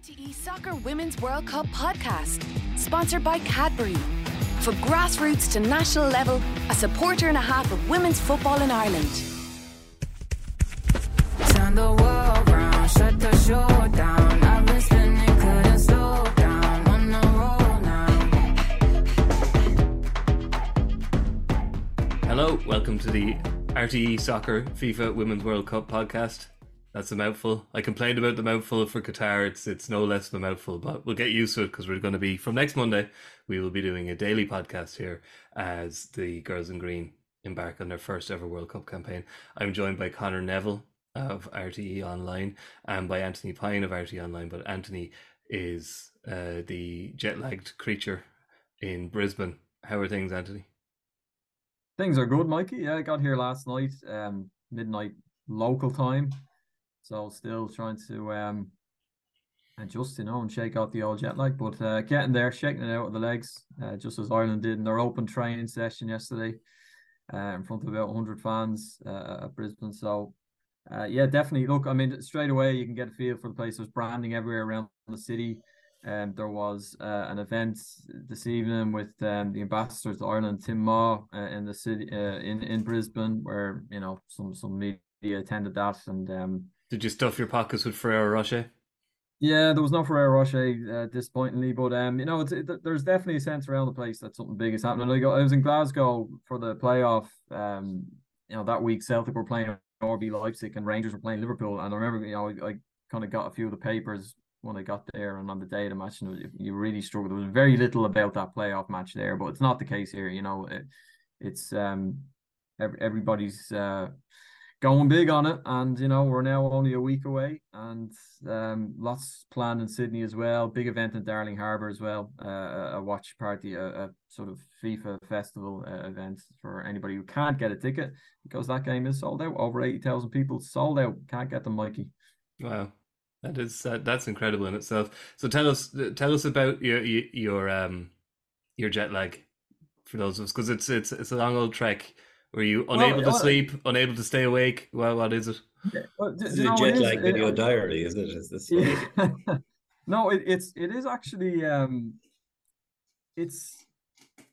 RTE Soccer Women's World Cup podcast, sponsored by Cadbury. For grassroots to national level, a supporter and a half of women's football in Ireland. Turn the world round, shut the show down. I've been spinning, couldn't slow down. On the roll now. Hello, welcome to the RTE Soccer FIFA Women's World Cup podcast. That's a mouthful. I complained about the mouthful for Qatar. It's it's no less of a mouthful, but we'll get used to it because we're going to be from next Monday. We will be doing a daily podcast here as the girls in green embark on their first ever World Cup campaign. I'm joined by Conor Neville of RTE Online and by Anthony Pyne of RTE Online. But Anthony is uh, the jet lagged creature in Brisbane. How are things, Anthony? Things are good, Mikey. Yeah, I got here last night, um, midnight local time. So still trying to um adjust, you know, and shake out the old jet lag, but uh, getting there, shaking it out of the legs, uh, just as Ireland did in their open training session yesterday, uh, in front of about 100 fans uh, at Brisbane. So, uh, yeah, definitely. Look, I mean, straight away you can get a feel for the place. There's branding everywhere around the city. Um, there was uh, an event this evening with um, the ambassador to Ireland, Tim uh, in the city in in Brisbane, where you know some some media attended that, and um, Did you stuff your pockets with Ferrero Rocher? yeah, there was no Ferrero Rocher, uh, disappointingly, but um, you know, it's, it, there's definitely a sense around the place that something big is happening. Like, I was in Glasgow for the playoff. Um, you know, that week Celtic were playing RB Leipzig and Rangers were playing Liverpool, and I remember, you know, I, I kind of got a few of the papers when I got there and on the day of the match, and you really struggled. There was very little about that playoff match there, but it's not the case here. You know, it, it's um, every, everybody's uh going big on it and you know we're now only a week away and um lots planned in sydney as well. Big event in darling harbour as well uh, a watch party a, a sort of fifa festival uh, event for anybody who can't get a ticket because that game is sold out. Over 80,000 people sold out. Can't get them mikey. Wow, that is uh, that's incredible in itself. So tell us tell us about your your, um your jet lag for those of us because it's it's it's a long old trek. Were you unable to well, sleep, unable to stay awake? Well, what is it? Well, d- This is a it jet is- lag it- video diary, is it? Is this Yeah. no, it, it's it is actually um it's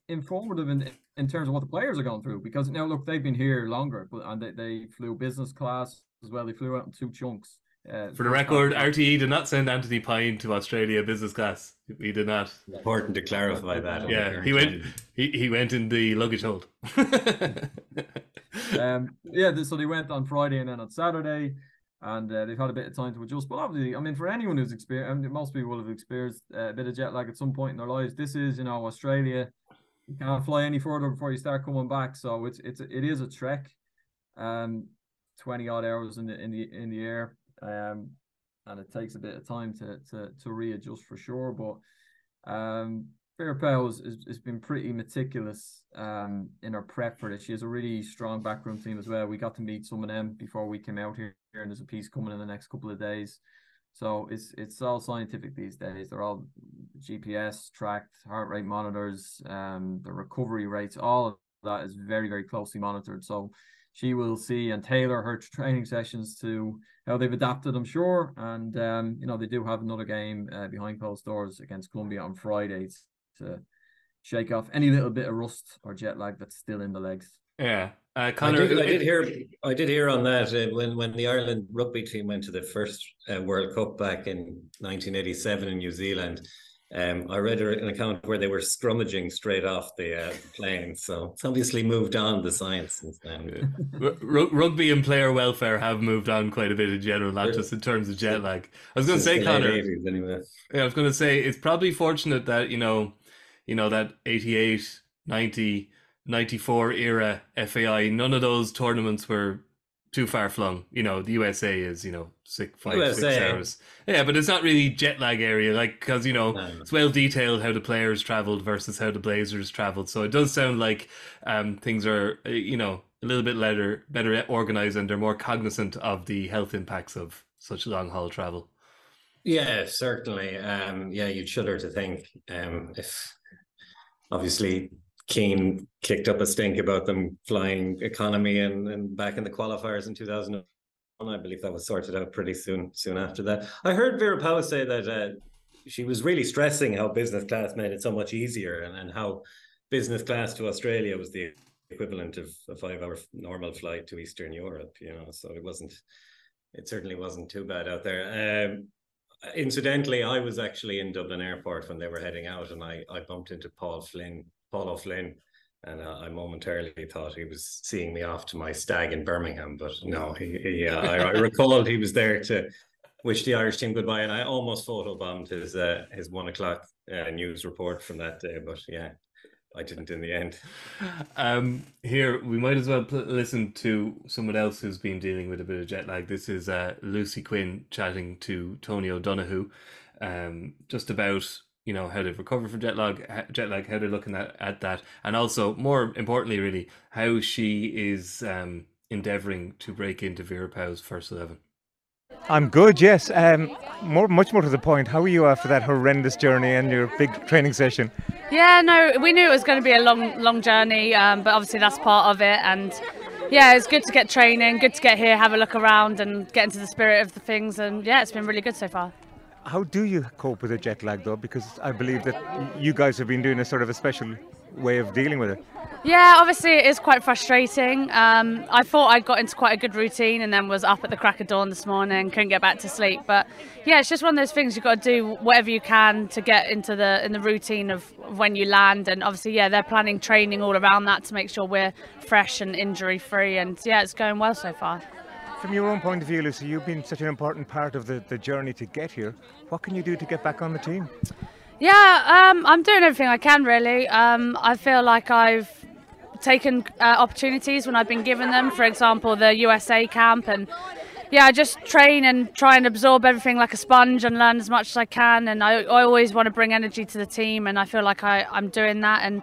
informative in in terms of what the players are going through because now look they've been here longer but and they, they flew business class as well they flew out in two chunks uh, For the record, RTE did not send Anthony Pyne to Australia business class. He did not. important to clarify that? Yeah, he went. He he went in the luggage hold. um yeah so they went on Friday and then on Saturday and uh, they've had a bit of time to adjust but obviously I mean for anyone who's experienced I mean, most people will have experienced uh, a bit of jet lag at some point in their lives this is you know Australia you can't fly any further before you start coming back so it's it's it is a trek um 20 odd hours in the in the in the air um and it takes a bit of time to to to readjust for sure but um Vera has, has, has been pretty meticulous um, in her prep for this. She has a really strong backroom team as well. We got to meet some of them before we came out here, and there's a piece coming in the next couple of days. So it's it's all scientific these days. They're all GPS tracked, heart rate monitors, um, the recovery rates, all of that is very very closely monitored. So she will see and tailor her training sessions to how they've adapted, I'm sure. And um, you know they do have another game uh, behind closed doors against Colombia on Friday to shake off any little bit of rust or jet lag that's still in the legs. yeah, uh, I did, I did hear. I did hear on that uh, when when the Ireland rugby team went to the first uh, World Cup back in 1987 in New Zealand. Um, I read an account where they were scrummaging straight off the uh, plane. So it's obviously moved on the science since then. R- r- rugby and player welfare have moved on quite a bit in general, not just in terms of jet lag. I was going to say, Conor. 80s anyway. Yeah, I was going to say it's probably fortunate that you know, you know that 88, 90, 94 era FAI. None of those tournaments were too far flung. You know, the USA is you know six, six five six USA. hours. Yeah, but it's not really jet lag area, like because you know No. it's well detailed how the players traveled versus how the Blazers traveled. So it does sound like um things are uh, you know a little bit better better organized and they're more cognizant of the health impacts of such long haul travel. Yeah, certainly. Um, yeah, you'd shudder to think um, if obviously Keane kicked up a stink about them flying economy and, and back in the qualifiers in 2000 I believe that was sorted out pretty soon. Soon after that, I heard Vera Pauw say that uh, she was really stressing how business class made it so much easier, and, and how business class to Australia was the equivalent of a five-hour normal flight to Eastern Europe. You know, so it wasn't. It certainly wasn't too bad out there. Um, incidentally, I was actually in Dublin Airport when they were heading out, and I I bumped into Paul Flynn, Paul O'Flynn and uh, I momentarily thought he was seeing me off to my stag in Birmingham, but no, he, he uh, I, I recalled he was there to wish the Irish team goodbye, and I almost photobombed his uh, his one o'clock uh, news report from that day, but yeah. I didn't in the end. Um, here we might as well pl- listen to someone else who's been dealing with a bit of jet lag. This is uh, Lucy Quinn chatting to Tony O'Donoghue, um, just about you know how they've recovered from jet lag, jet lag, how they're looking at, at that, and also more importantly, really how she is um, endeavouring to break into Vera Pauw's first eleven. I'm good, yes. Um, more, much more to the point. How are you after that horrendous journey and your big training session? Yeah, no, we knew it was going to be a long, long journey, um, but obviously that's part of it. And yeah, it's good to get training, good to get here, have a look around, and get into the spirit of the things. And yeah, it's been really good so far. How do you cope with the jet lag though? Because I believe that you guys have been doing a sort of a special way of dealing with it. Yeah, obviously it is quite frustrating. Um, I thought I got into quite a good routine and then was up at the crack of dawn this morning, couldn't get back to sleep. But yeah, it's just one of those things you've got to do whatever you can to get into the in the routine of when you land. And obviously, yeah, they're planning training all around that to make sure we're fresh and injury free. And yeah, it's going well so far. From your own point of view, Lucy, you've been such an important part of the, the journey to get here. What can you do to get back on the team? Yeah, um, I'm doing everything I can really. Um, I feel like I've taken uh, opportunities when I've been given them. For example, the USA camp, and yeah, I just train and try and absorb everything like a sponge and learn as much as I can. And I, I always want to bring energy to the team, and I feel like I, I'm doing that. And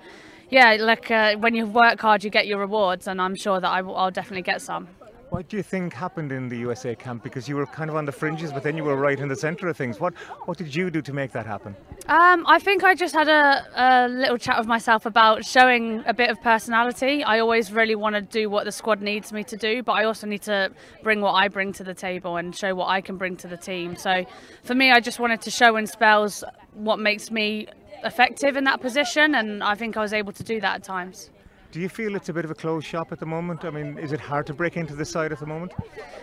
yeah, like uh, when you work hard, you get your rewards, and I'm sure that I'll definitely get some. What do you think happened in the USA camp? Because you were kind of on the fringes, but then you were right in the centre of things. What what did you do to make that happen? Um, I think I just had a, a, little chat with myself about showing a bit of personality. I always really want to do what the squad needs me to do, but I also need to bring what I bring to the table and show what I can bring to the team. So for me, I just wanted to show in spells what makes me effective in that position, and I think I was able to do that at times. Do you feel it's a bit of a closed shop at the moment? I mean, is it hard to break into the side at the moment?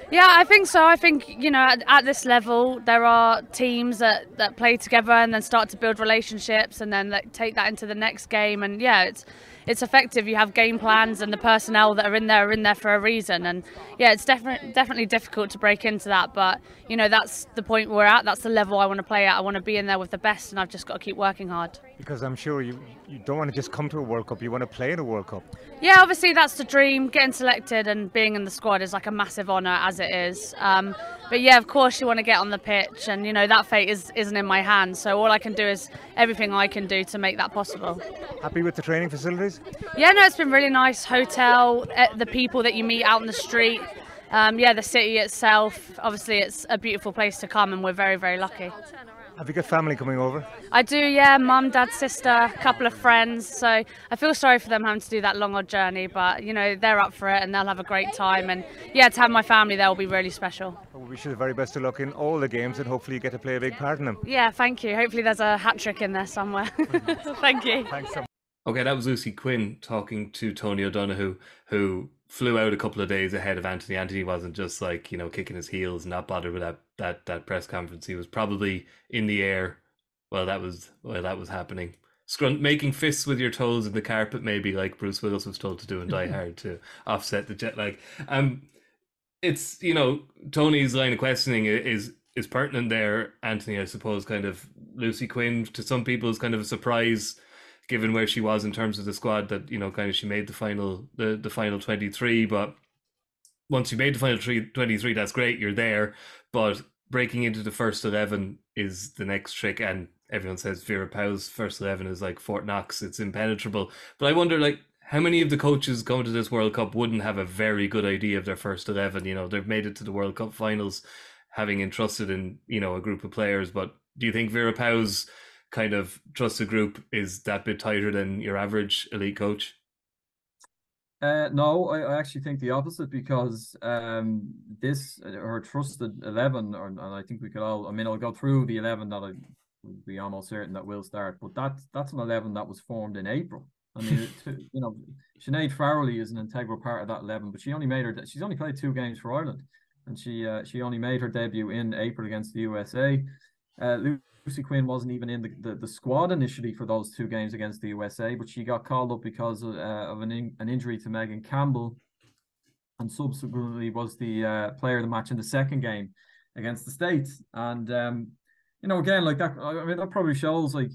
Yeah, I think so. I think you know at, at, this level there are teams that, that play together and then start to build relationships and then like, take that into the next game. And yeah, it's it's effective. You have game plans, and the personnel that are in there are in there for a reason. And yeah, it's definitely definitely difficult to break into that. But you know, that's the point we're at. That's the level I want to play at. I want to be in there with the best, and I've just got to keep working hard. Because I'm sure you you don't want to just come to a World Cup. You want to play in a World Cup. Yeah, obviously that's the dream. Getting selected and being in the squad is like a massive honour, as it is. Um, but yeah, of course you want to get on the pitch, and you know that fate is isn't in my hands. So all I can do is everything I can do to make that possible. Happy with the training facilities? Yeah, no, it's been really nice. Hotel, eh, the people that you meet out in the street. Um, yeah, the city itself. Obviously, it's a beautiful place to come, and we're very, very lucky. Have you got family coming over? I do, yeah. Mum, dad, sister, a couple of friends. So I feel sorry for them having to do that long odd journey, but you know they're up for it and they'll have a great time. And yeah, to have my family there will be really special. Well, we wish you the very best of luck in all the games, and hopefully you get to play a big part in them. Yeah, thank you. Hopefully there's a hat trick in there somewhere. thank you. Thanks so much. Okay, that was Lucy Quinn talking to Tony O'Donoghue, who flew out a couple of days ahead of Anthony. Anthony wasn't just like you know kicking his heels, and not bothered with that that that press conference. He was probably in the air while that was while that was happening. Scrunt making fists with your toes in the carpet, maybe like Bruce Willis was told to do in Die Hard to offset the jet lag. Um, it's you know Tony's line of questioning is is pertinent there. Anthony, I suppose, kind of Lucy Quinn to some people is kind of a surprise given where she was in terms of the squad that you know kind of she made the final the, the final 23 but once you made the final three, 23 that's great you're there but breaking into the first 11 is the next trick and everyone says Vera Pauw's first eleven is like Fort Knox, it's impenetrable. But I wonder, like, how many of the coaches going to this World Cup wouldn't have a very good idea of their first eleven? You know, they've made it to the World Cup finals, having entrusted in you know a group of players. But do you think Vera Pauw's kind of trusted group is that bit tighter than your average elite coach? Uh, no, I, I actually think the opposite because um, this her trusted eleven, or and I think we could all. I mean, I'll go through the eleven that I would be almost certain that will start, but that that's an eleven that was formed in April. I mean, you know, Sinead Farrelly is an integral part of that eleven, but she only made her. She's only played two games for Ireland, and she uh, she only made her debut in April against the USA. Uh, Lucy Quinn wasn't even in the, the, the, squad initially for those two games against the USA, but she got called up because of, uh, of an, in, an injury to Megan Campbell and subsequently was the uh, player of the match in the second game against the States. And, um, you know, again, like that, I mean, that probably shows like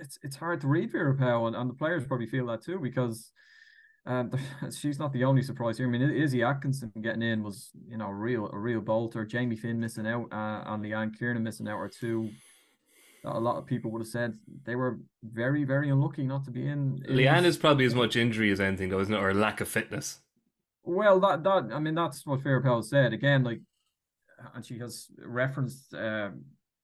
it's it's hard to read Vera Pauw, and, and the players probably feel that too because um, she's not the only surprise here. I mean, Izzy Atkinson getting in was, you know, a real a real bolter. Jamie Finn missing out, uh, and Leanne Kiernan missing out are two a lot of people would have said they were very, very unlucky not to be in. in Leanne is probably as much injury as anything, though, isn't it, or lack of fitness? Well, that that I mean, that's what Pauw said again. Like, and she has referenced uh,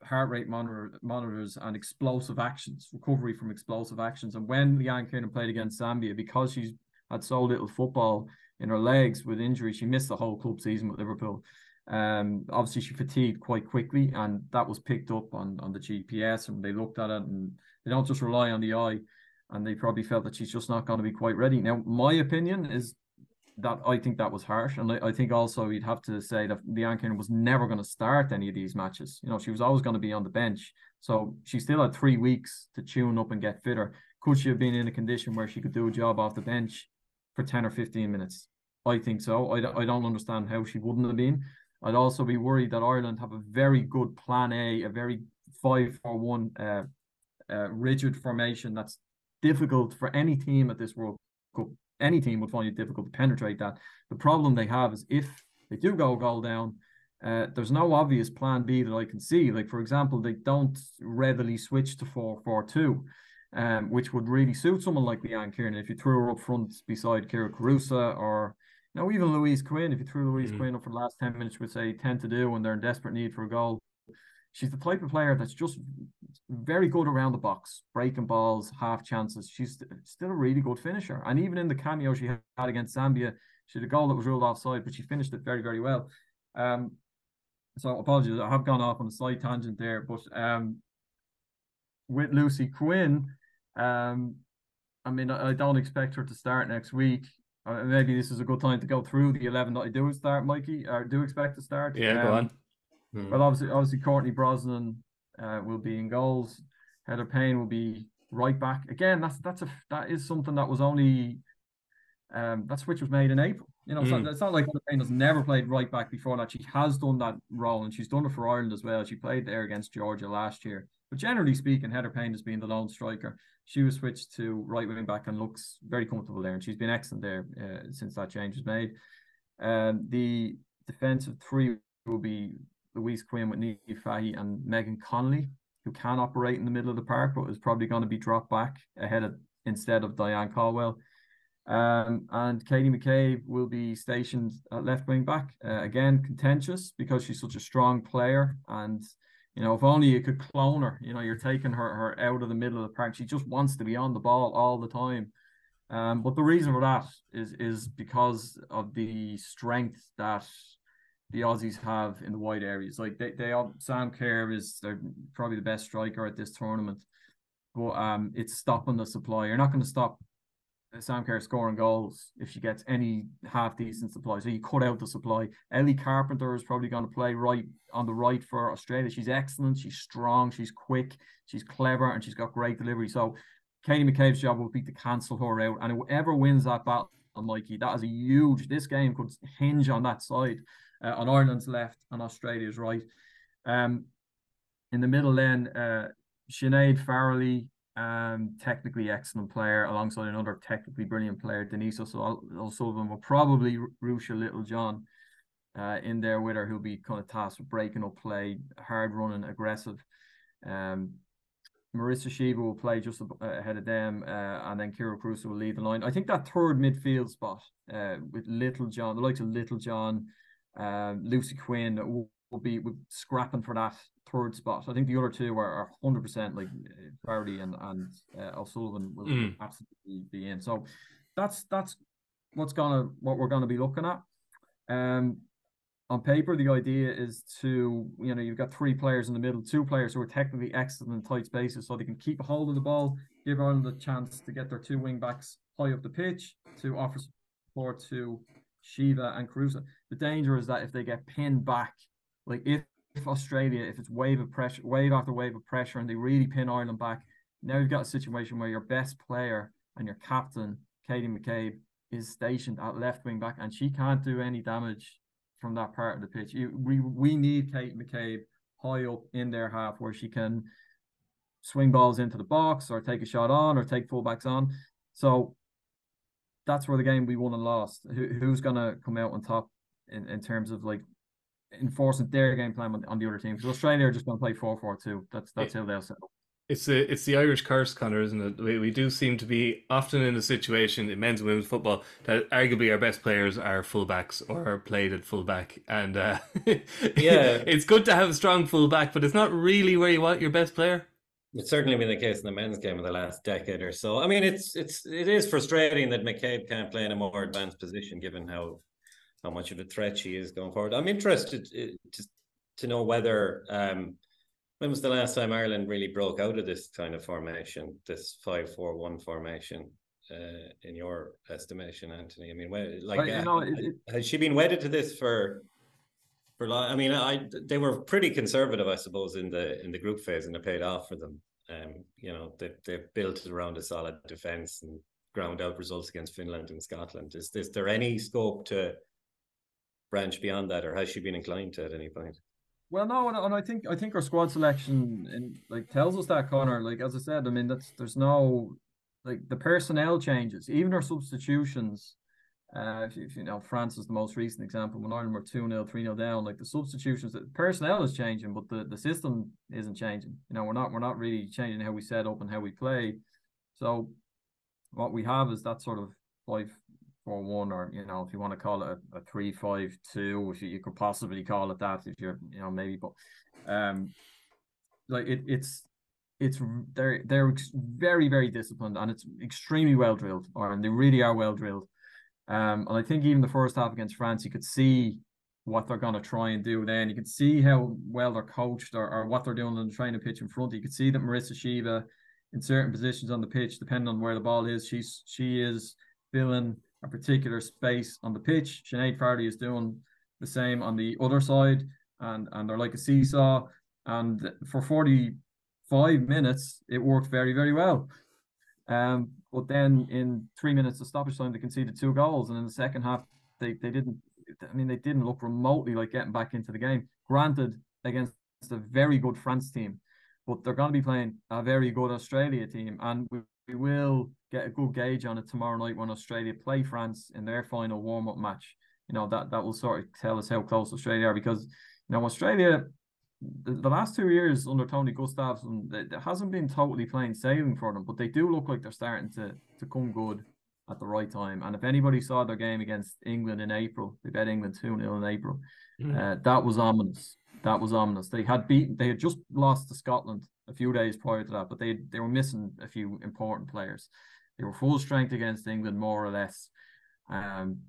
heart rate monitor, monitors and explosive actions, recovery from explosive actions. And when Leanne Kiernan played against Zambia, because she's had so little football in her legs with injury, she missed the whole club season with Liverpool. Um, obviously she fatigued quite quickly, and that was picked up on on the GPS, and they looked at it, and they don't just rely on the eye, and they probably felt that she's just not going to be quite ready. Now, my opinion is that I think that was harsh, and I, I think also you'd have to say that Leanne Kiernan was never going to start any of these matches. You know, she was always going to be on the bench, so she still had three weeks to tune up and get fitter. Could she have been in a condition where she could do a job off the bench for ten or fifteen minutes? I think so. I, I don't understand how she wouldn't have been. I'd also be worried that Ireland have a very good plan A, a very five four one uh, uh, rigid formation that's difficult for any team at this World Cup. Any team would find it difficult to penetrate that. The problem they have is if they do go goal down, uh, there's no obvious plan B that I can see. Like for example, they don't readily switch to four four two, um, which would really suit someone like Leanne Kiernan if you threw her up front beside Kyra Carusa or now, even Louise Quinn, if you threw Louise mm. Quinn up for the last 10 minutes, would say 10 to do when they're in desperate need for a goal. She's the type of player that's just very good around the box, breaking balls, half chances. She's still a really good finisher. And even in the cameo she had against Zambia, she had a goal that was ruled offside, but she finished it very, very well. Um, so apologies, I have gone off on a slight tangent there, but um, with Lucy Quinn, um, I mean, I don't expect her to start next week. Uh, maybe this is a good time to go through the eleven that I do start, Mikey. Or do expect to start. Yeah, um, go on. Hmm. Well, obviously, obviously, Courtney Brosnan uh, will be in goals. Heather Payne will be right back again. That's that's a that is something that was only um that switch was made in April. You know, mm. it's, not, it's not like Heather Payne has never played right back before that. She has done that role and she's done it for Ireland as well. She played there against Georgia last year. But generally speaking, Heather Payne has been the lone striker. She was switched to right wing back and looks very comfortable there, and she's been excellent there uh, since that change was made. Um, the defensive three will be Louise Quinn with Niamh Fahey and Megan Connolly, who can operate in the middle of the park, but is probably going to be dropped back ahead of instead of Diane Caldwell. Um, and Katie McCabe will be stationed at left wing back. Uh, again, contentious because she's such a strong player and you know, if only you could clone her. You know, you're taking her her out of the middle of the park. She just wants to be on the ball all the time. Um, but the reason for that is is because of the strength that the Aussies have in the wide areas. Like they they all Sam Kerr is they're probably the best striker at this tournament. But um it's stopping the supply. You're not going to stop Sam Kerr scoring goals if she gets any half decent supply. So you cut out the supply. Ellie Carpenter is probably going to play right on the right for Australia. She's excellent. She's strong. She's quick. She's clever, and she's got great delivery. So Katie McCabe's job will be to cancel her out, and whoever wins that battle, Mikey, that is a huge. This game could hinge on that side, uh, on Ireland's left and Australia's right. Um, in the middle, then uh, Sinead Farrelly, um, technically excellent player alongside another technically brilliant player, Denise O'Sullivan, will probably Ruesha Littlejohn uh, in there with her, who'll be kind of tasked with breaking up play, hard running, aggressive. Um, Marissa Sheva will play just ahead of them, uh, and then Kyra Carusa will lead the line. I think that third midfield spot uh, with Littlejohn, the likes of Littlejohn, uh, Lucy Quinn will, will be scrapping for that third spot. I think the other two are hundred percent like Farrelly and and uh, O'Sullivan will mm. absolutely be in. So that's that's what's gonna what we're gonna be looking at. Um, on paper, the idea is to you know you've got three players in the middle, two players who are technically excellent in tight spaces, so they can keep a hold of the ball, give Ireland a chance to get their two wing backs high up the pitch to offer support to Sheva and Carusa. The danger is that if they get pinned back, like if, if Australia, if it's wave of pressure, wave after wave of pressure, and they really pin Ireland back, now you've got a situation where your best player and your captain, Katie McCabe, is stationed at left wing back, and she can't do any damage from that part of the pitch. We we need Kate McCabe high up in their half where she can swing balls into the box or take a shot on or take fullbacks on. So that's where the game we won and lost. Who, who's gonna come out on top in, in terms of like enforcing their game plan on, on the other team? Because Australia are just gonna play 4-4-2. That's that's how they'll set up. It's the it's the Irish curse, Conor, isn't it? We, we do seem to be often in a situation in men's and women's football that arguably our best players are fullbacks or are played at fullback, and uh, Yeah. it's good to have a strong fullback, but it's not really where you want your best player. It's certainly been the case in the men's game of the last decade or so. I mean, it's it's it is frustrating that McCabe can't play in a more advanced position, given how how much of a threat she is going forward. I'm interested uh, to to know whether um, when was the last time Ireland really broke out of this kind of formation, this five four one formation. Uh, in your estimation, Anthony, I mean, like, But, you uh, know, it- it- has she been wedded to this for for long? I mean, I they were pretty conservative, I suppose, in the in the group phase, and it paid off for them. Um, you know, they they built it around a solid defense and ground out results against Finland and Scotland. Is is there any scope to branch beyond that, or has she been inclined to at any point? Well, no, and, and I think I think our squad selection and like tells us that Conor. Like as I said, I mean that's there's no like the personnel changes, even our substitutions. Uh, if, you- if you know France is the most recent example when Ireland were two 0 three 0 down, like the substitutions, the personnel is changing, but the, the system isn't changing. You know, we're not we're not really changing how we set up and how we play. So what we have is that sort of five four one, or you know, if you want to call it a, a three five two, if you, you could possibly call it that, if you're you know maybe, but um, like it it's it's they're they're very very disciplined and it's extremely well drilled, or and they really are well drilled. Um, and I think even the first half against France, you could see what they're going to try and do. Then you could see how well they're coached or, or what they're doing on the training pitch in front. You could see that Marissa Sheva, in certain positions on the pitch, depending on where the ball is, she's she is filling a particular space on the pitch. Sinead Farrelly is doing the same on the other side, and and they're like a seesaw. And for forty five minutes, it worked very very well. Um, but then in three minutes of stoppage time, they conceded two goals, and in the second half, they they didn't. I mean, they didn't look remotely like getting back into the game. Granted, against a very good France team, but they're going to be playing a very good Australia team, and we, we will get a good gauge on it tomorrow night when Australia play France in their final warm up match. You know that that will sort of tell us how close Australia are because you know Australia. The, the last two years under Tony Gustafsson, it, it hasn't been totally plain sailing for them, but they do look like they're starting to to come good at the right time. And if anybody saw their game against England in April, they bet England 2 0 in April. Uh, that was ominous. That was ominous. They had beaten, they had just lost to Scotland a few days prior to that, but they they were missing a few important players. They were full strength against England, more or less. Um,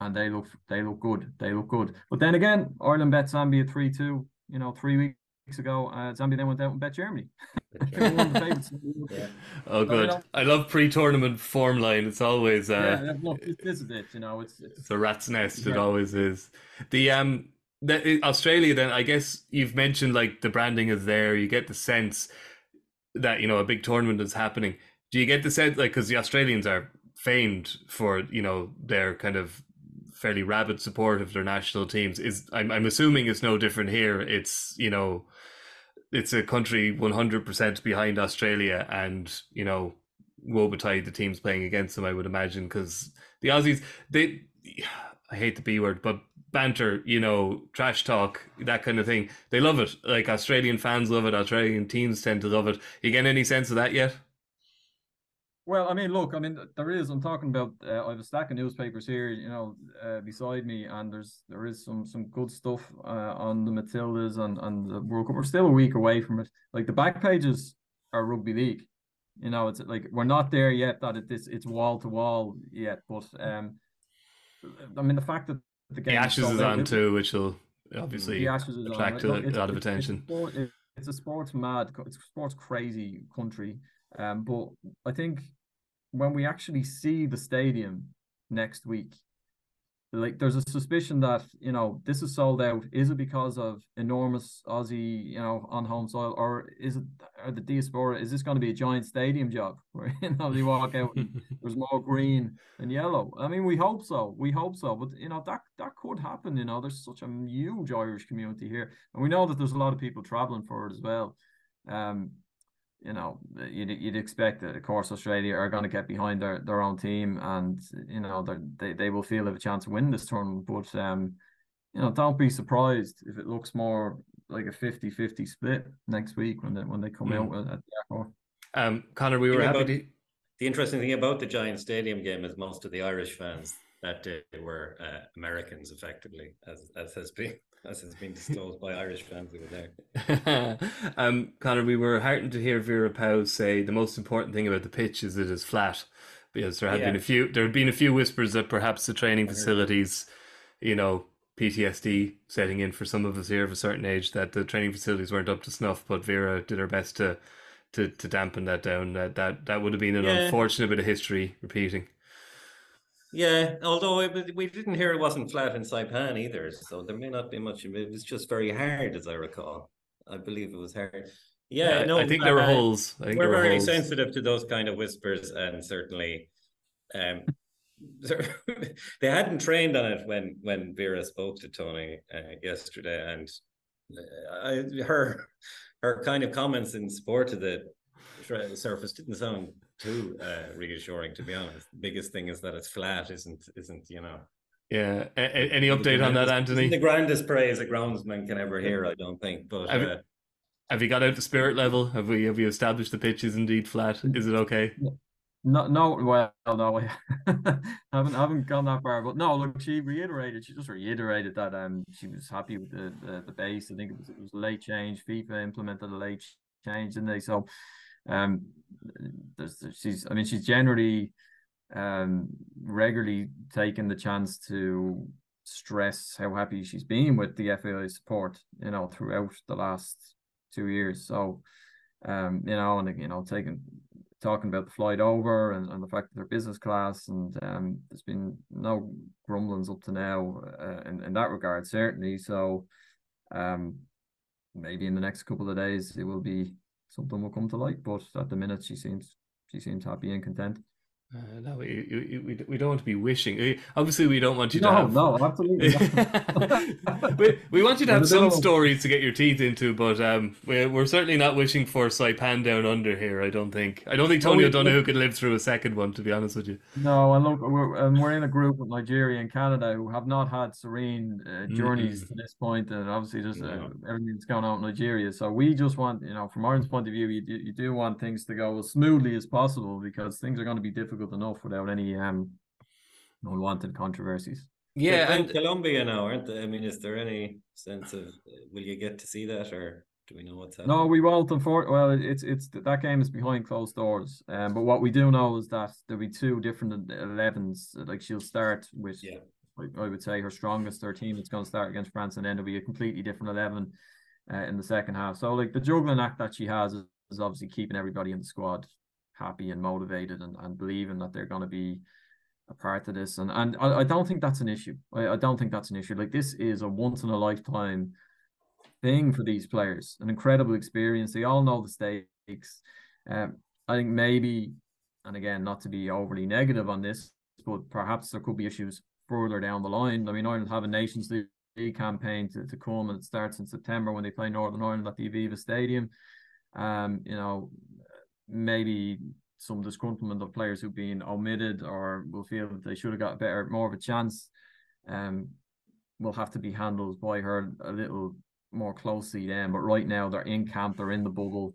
and they look they look good. They look good. But then again, Ireland bet Zambia 3 2, you know, three weeks ago. Uh, Zambia then went out and bet Germany. They were one of the favourites. Yeah. Oh, So, you good. know- I love pre-tournament form line. It's always uh, yeah, yeah, look, this, is it. You know, it's, it's It's a rat's nest. It always is. The um, the, Australia. Then I guess you've mentioned like the branding is there. You get the sense that you know a big tournament is happening. Do you get the sense like because the Australians are famed for you know their kind of fairly rabid support of their national teams? Is I'm I'm assuming it's no different here. It's you know. It's a country 100% behind Australia, and you know, woe betide the teams playing against them. I would imagine because the Aussies, they, I hate the B word, but banter, you know, trash talk, that kind of thing. They love it. Like Australian fans love it. Australian teams tend to love it. You get any sense of that yet? Well, I mean, look, I mean, there is. I'm talking about. Uh, I have a stack of newspapers here, you know, uh, beside me, and there's there is some some good stuff uh, on the Matildas and and the World Cup. We're still a week away from it. Like the back pages are rugby league. You know, it's like we're not there yet. That it this it's wall to wall yet, but um, I mean, the fact that the game The Ashes sold is on too, which will obviously the Ashes is attract Look, a, lot of it's- attention. It's a, sport, it's a sports mad, it's a sports crazy country. Um, but I think when we actually see the stadium next week, like there's a suspicion that you know this is sold out. Is it because of enormous Aussie, you know, on home soil, or is it are the diaspora? Is this going to be a giant stadium job where you know they walk out there's more green and yellow. I mean, we hope so. We hope so. But you know that that could happen. You know, there's such a huge Irish community here, and we know that there's a lot of people traveling for it as well. Um, you know, you'd you'd expect that, of course, Australia are going to get behind their, their own team, and you know they they will feel they have a chance to win this tournament. But um, you know, don't be surprised if it looks more like a 50-50 split next week when they when they come Mm. out at the Accor. Um, Conor, we were happy about- to. The interesting thing about the Giant Stadium game is most of the Irish fans that day were uh, Americans, effectively, as as has been as has been disclosed by Irish fans who were there. um, Conor, we were heartened to hear Vera Pauw say the most important thing about the pitch is it is flat, because there had been a few there had been a few whispers that perhaps the training facilities, you know, PTSD setting in for some of us here of a certain age that the training facilities weren't up to snuff. But Vera did her best to to, to dampen that down. That that that would have been an Yeah. unfortunate bit of history repeating. Yeah, although it, we didn't hear it wasn't flat in Saipan either, so there may not be much. It was just very hard, as I recall. I believe it was hard. Yeah, I- no, I think there were uh, holes. I think we're were very holes. sensitive to those kind of whispers, and certainly, um, they hadn't trained on it when when Vera spoke to Tony uh, yesterday, and uh, I, her her kind of comments in support of the surface didn't sound too uh, reassuring, to be honest. The biggest thing is that it's flat, isn't isn't you know. Yeah. A- a- any update on that, Anthony? The grandest praise a groundsman can ever hear, I don't think. But Have you- uh, Have you got out the spirit level? Have we have we established the pitch is indeed flat? Is it okay? No, no, well, no, I haven't I haven't gone that far. But no, look, she reiterated, she just reiterated that um she was happy with the the, the base. I think it was it was a late change. FIFA implemented a late change, didn't they? So, um, she's I mean she's generally um regularly taking the chance to stress how happy she's been with the FAI support, you know, throughout the last two years. So, um, you know, and you know, taking talking about the flight over and, and the fact that they're business class and um there's been no grumblings up to now uh, in, in that regard certainly so um maybe in the next couple of days it will be something will come to light but at the minute she seems she seems happy and content Uh, no, we, we, we, don't want to be wishing. Obviously, we don't want you to no have. no absolutely not. we, we want you to have some stories to get your teeth into, but um, we're, we're certainly not wishing for Saipan down under here. I don't think. I don't think Tony we- O'Donoghue could live through a second one. To be honest with you. No, and look, we're and we're in a group with Nigeria and Canada who have not had serene uh, journeys Mm-mm. to this point, and obviously there's uh, everything that's going on in Nigeria. So we just want, you know, from Ireland's point of view, you do, you do want things to go as smoothly as possible because things are going to be difficult enough without any um unwanted controversies. they're Yeah, playing and Colombia now, aren't they? I mean, is there any sense of will you get to see that, or do we know what's happening? No, we won't. Unfor- well, it's it's that game is behind closed doors. Um, but what we do know is that there'll be two different elevens. Like she'll start with Yeah. I I would say her strongest, her team that's going to start against France, and then there'll be a completely different eleven uh, in the second half. So like the juggling act that she has is, is obviously keeping everybody in the squad happy and motivated and, and believing that they're going to be a part of this. And and I, I don't think that's an issue. I, I don't think that's an issue. Like this is a once in a lifetime thing for these players, an incredible experience. They all know the stakes. Um, I think maybe, and again, not to be overly negative on this, but perhaps there could be issues further down the line. I mean, Ireland have a Nations League campaign to, to come, and it starts in September when they play Northern Ireland at the Aviva Stadium. Um, you know, maybe some disgruntlement of players who've been omitted or will feel that they should have got better, more of a chance. Um, will have to be handled by her a little more closely then. But right now they're in camp, they're in the bubble.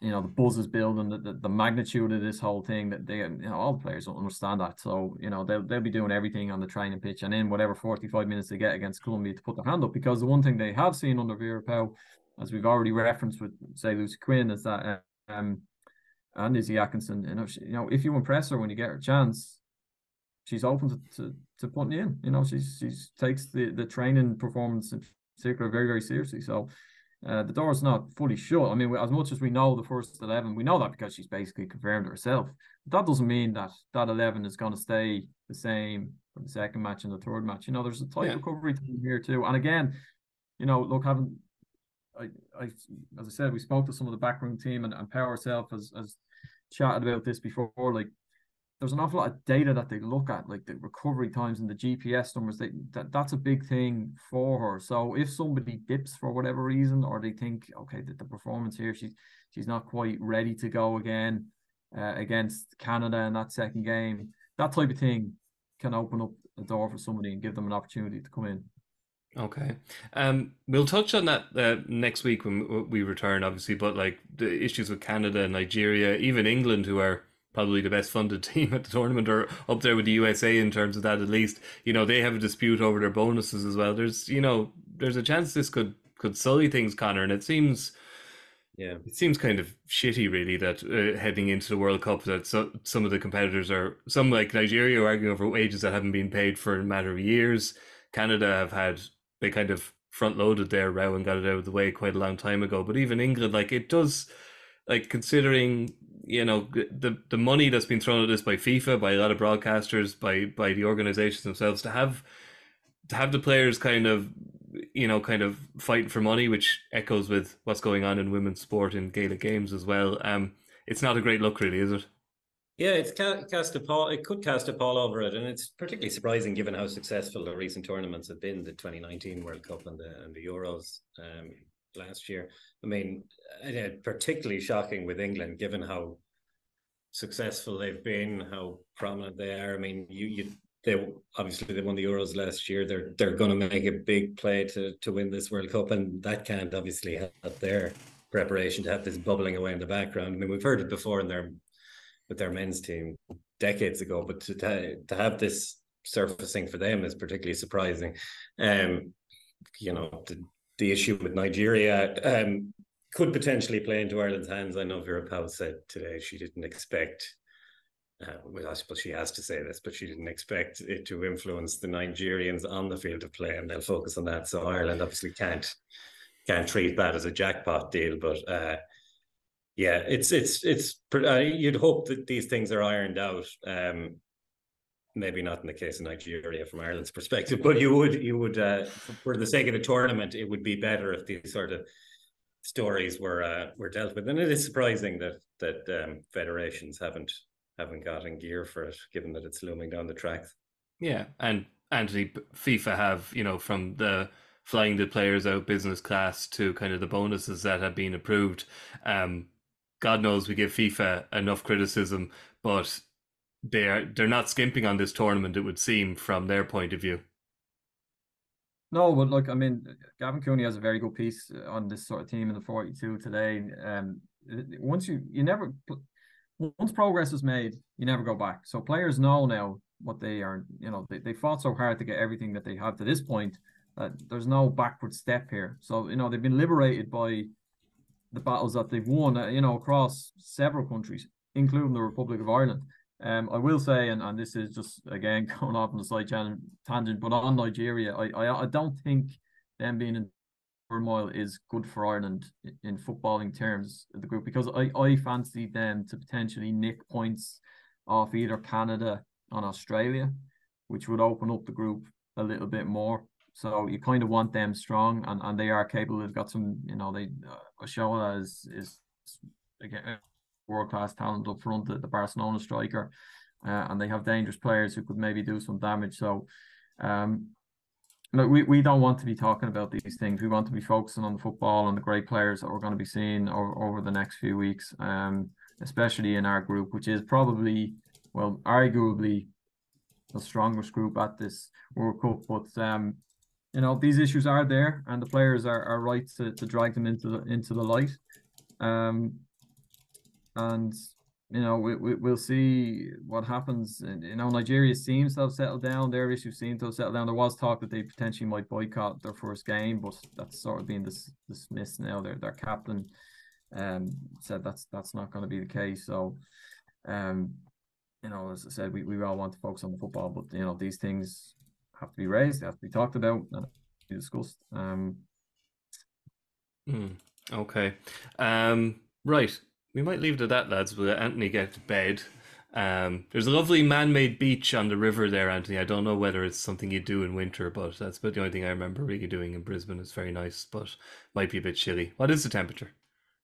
You know, the buzz is building, the, the, the magnitude of this whole thing that they, you know, all the players don't understand that. So, you know, they'll, they'll be doing everything on the training pitch and in whatever 45 minutes they get against Colombia to put their hand up. Because the one thing they have seen under Vera Pauw, as we've already referenced with, say, Lucy Quinn, is that, um, and Izzy Atkinson, you know, she, you know, if you impress her when you get her chance, she's open to, to, to putting in. You know, she's she's takes the the training performance in particular very very seriously. So. Uh, the door's not fully shut. I mean, as much as we know the first eleven, we know that because she's basically confirmed herself. But that doesn't mean that that eleven is going to stay the same for the second match and the third match. You know, there's a tight Yeah. recovery team here too. And again, you know, look, having I, as I said, we spoke to some of the backroom team and, and Pauw herself has, has chatted about this before. Like, there's an awful lot of data that they look at, like the recovery times and the GPS numbers. They, that that's a big thing for her. So if somebody dips for whatever reason, or they think, okay, that the performance here, she's she's not quite ready to go again uh, against Canada in that second game, that type of thing can open up a door for somebody and give them an opportunity to come in. Okay. Um, we'll touch on that uh, next week when we return, obviously. But like the issues with Canada, Nigeria, even England, who are probably the best funded team at the tournament, or up there with the USA in terms of that at least. You know, they have a dispute over their bonuses as well. There's, you know, there's a chance this could could sully things, Conor, and it seems. Yeah. It seems kind of shitty, really, that uh, heading into the World Cup, that so, some of the competitors are some like Nigeria are arguing over wages that haven't been paid for a matter of years. Canada have had they kind of front loaded their row and got it out of the way quite a long time ago. But even England, like it does, like considering you know the the money that's been thrown at this by FIFA, by a lot of broadcasters, by by the organizations themselves, to have to have the players kind of you know kind of fighting for money, which echoes with what's going on in women's sport in Gaelic games as well. Um, it's not a great look, really, is it? Yeah, it's ca- cast a pall. It could cast a pall over it, and it's particularly surprising given how successful the recent tournaments have been. The 2019 World Cup and the and the Euros um, last year. I mean, uh, particularly shocking with England, given how successful they've been, how prominent they are. I mean, you you they obviously they won the Euros last year. They're they're going to make a big play to to win this World Cup, and that can't obviously help their preparation to have this bubbling away in the background. I mean, we've heard it before in their with their men's team decades ago, but to to have this surfacing for them is particularly surprising. Um, you know, the, the issue with Nigeria um, could potentially play into Ireland's hands. I know Vera Pauw said today she didn't expect. Uh, well, I suppose she has to say this, but she didn't expect it to influence the Nigerians on the field of play, and they'll focus on that. So Ireland obviously can't can't treat that as a jackpot deal, but uh, yeah, it's it's it's. Uh, you'd hope that these things are ironed out. Um, maybe not in the case of Nigeria from Ireland's perspective, but you would you would uh, for the sake of the tournament, it would be better if these sort of stories were uh, were dealt with. And it is surprising that that um, federations haven't haven't got in gear for it, given that it's looming down the tracks. Yeah, and the FIFA have you know from the flying the players out business class to kind of the bonuses that have been approved. Um, God knows we give FIFA enough criticism, but they are they're not skimping on this tournament. It would seem from their point of view. No, but look, I mean, Gavin Cooney has a very good piece on this sort of team in the 42 today. Um, once you you never once progress is made, you never go back. So players know now what they are. You know, they, they fought so hard to get everything that they have to this point that there's no backward step here. So you know they've been liberated by the battles that they've won. Uh, you know, across several countries, including the Republic of Ireland. Um, I will say, and, and this is just again going off on the slight tangent, but on Nigeria, I, I I don't think them being in turmoil is good for Ireland in footballing terms the group because I, I fancy them to potentially nick points off either Canada and Australia, which would open up the group a little bit more. So you kind of want them strong, and, and they are capable. They've got some, you know, they uh, Oshoala is is again world class talent up front, the, the Barcelona striker, uh, and they have dangerous players who could maybe do some damage. So, um, look, we, we don't want to be talking about these things. We want to be focusing on the football and the great players that we're going to be seeing over, over the next few weeks, um, especially in our group, which is probably, well, arguably the strongest group at this World Cup. But um, you know, these issues are there, and the players are, are right to, to drag them into the into the light. Um, and you know we, we we'll see what happens. And you know, Nigeria seems to have settled down. Their issues seem to have settled down. There was talk that they potentially might boycott their first game, but that's sort of being dis- dismissed now. Their their captain um said that's that's not going to be the case. So, um, you know, as I said, we, we all want to focus on the football, but you know, these things have to be raised, they have to be talked about, and be discussed. Um, Mm, okay. Um, right. We might leave it at that, lads. We'll let Anthony get to bed. Um, there's a lovely man-made beach on the river there, Anthony. I don't know whether it's something you do in winter, but that's about the only thing I remember really doing in Brisbane. It's very nice, but might be a bit chilly. What is the temperature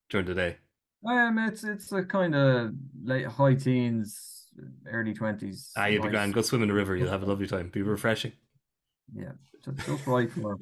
during the day? um, it's it's a kind of late high teens, early twenties. Ah, you'd be grand. Go swim in the river. You'll have a lovely time. Be refreshing. Yeah, just, just right for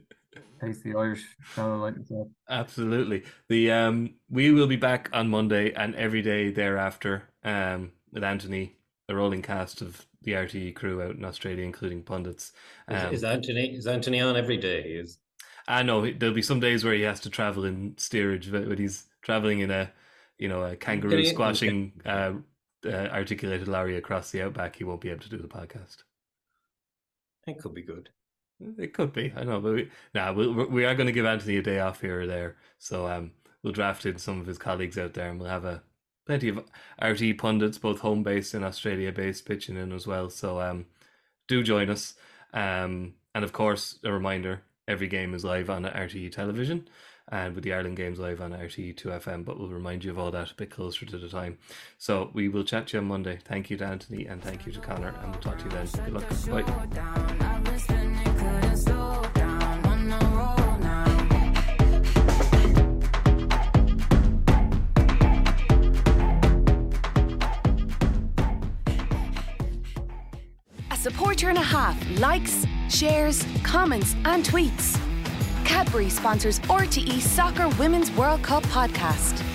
tasty Irish fellow like yourself. Absolutely. The um we will be back on Monday and every day thereafter um with Anthony, the rolling cast of the RTE crew out in Australia, including pundits. Is, Um, is Anthony is Anthony on every day? He is. I know there'll be some days where he has to travel in steerage, but when he's traveling in a you know a kangaroo he- squashing uh, uh, articulated lorry across the outback, he won't be able to do the podcast. It could be good. It could be, I know, but we, nah, we we are going to give Anthony a day off here or there, so um, we'll draft in some of his colleagues out there, and we'll have a plenty of RT pundits, both home based and Australia based, pitching in as well. So um, do join us, um, and of course, a reminder: every game is live on RTE television, and with the Ireland games live on RTE Two FM. But we'll remind you of all that a bit closer to the time. So we will chat to you on Monday. Thank you to Anthony, and thank you to Conor, and we'll talk to you then. Good luck. Bye. And a half likes, shares, comments, and tweets. Cadbury sponsors RTE Soccer Women's World Cup podcast.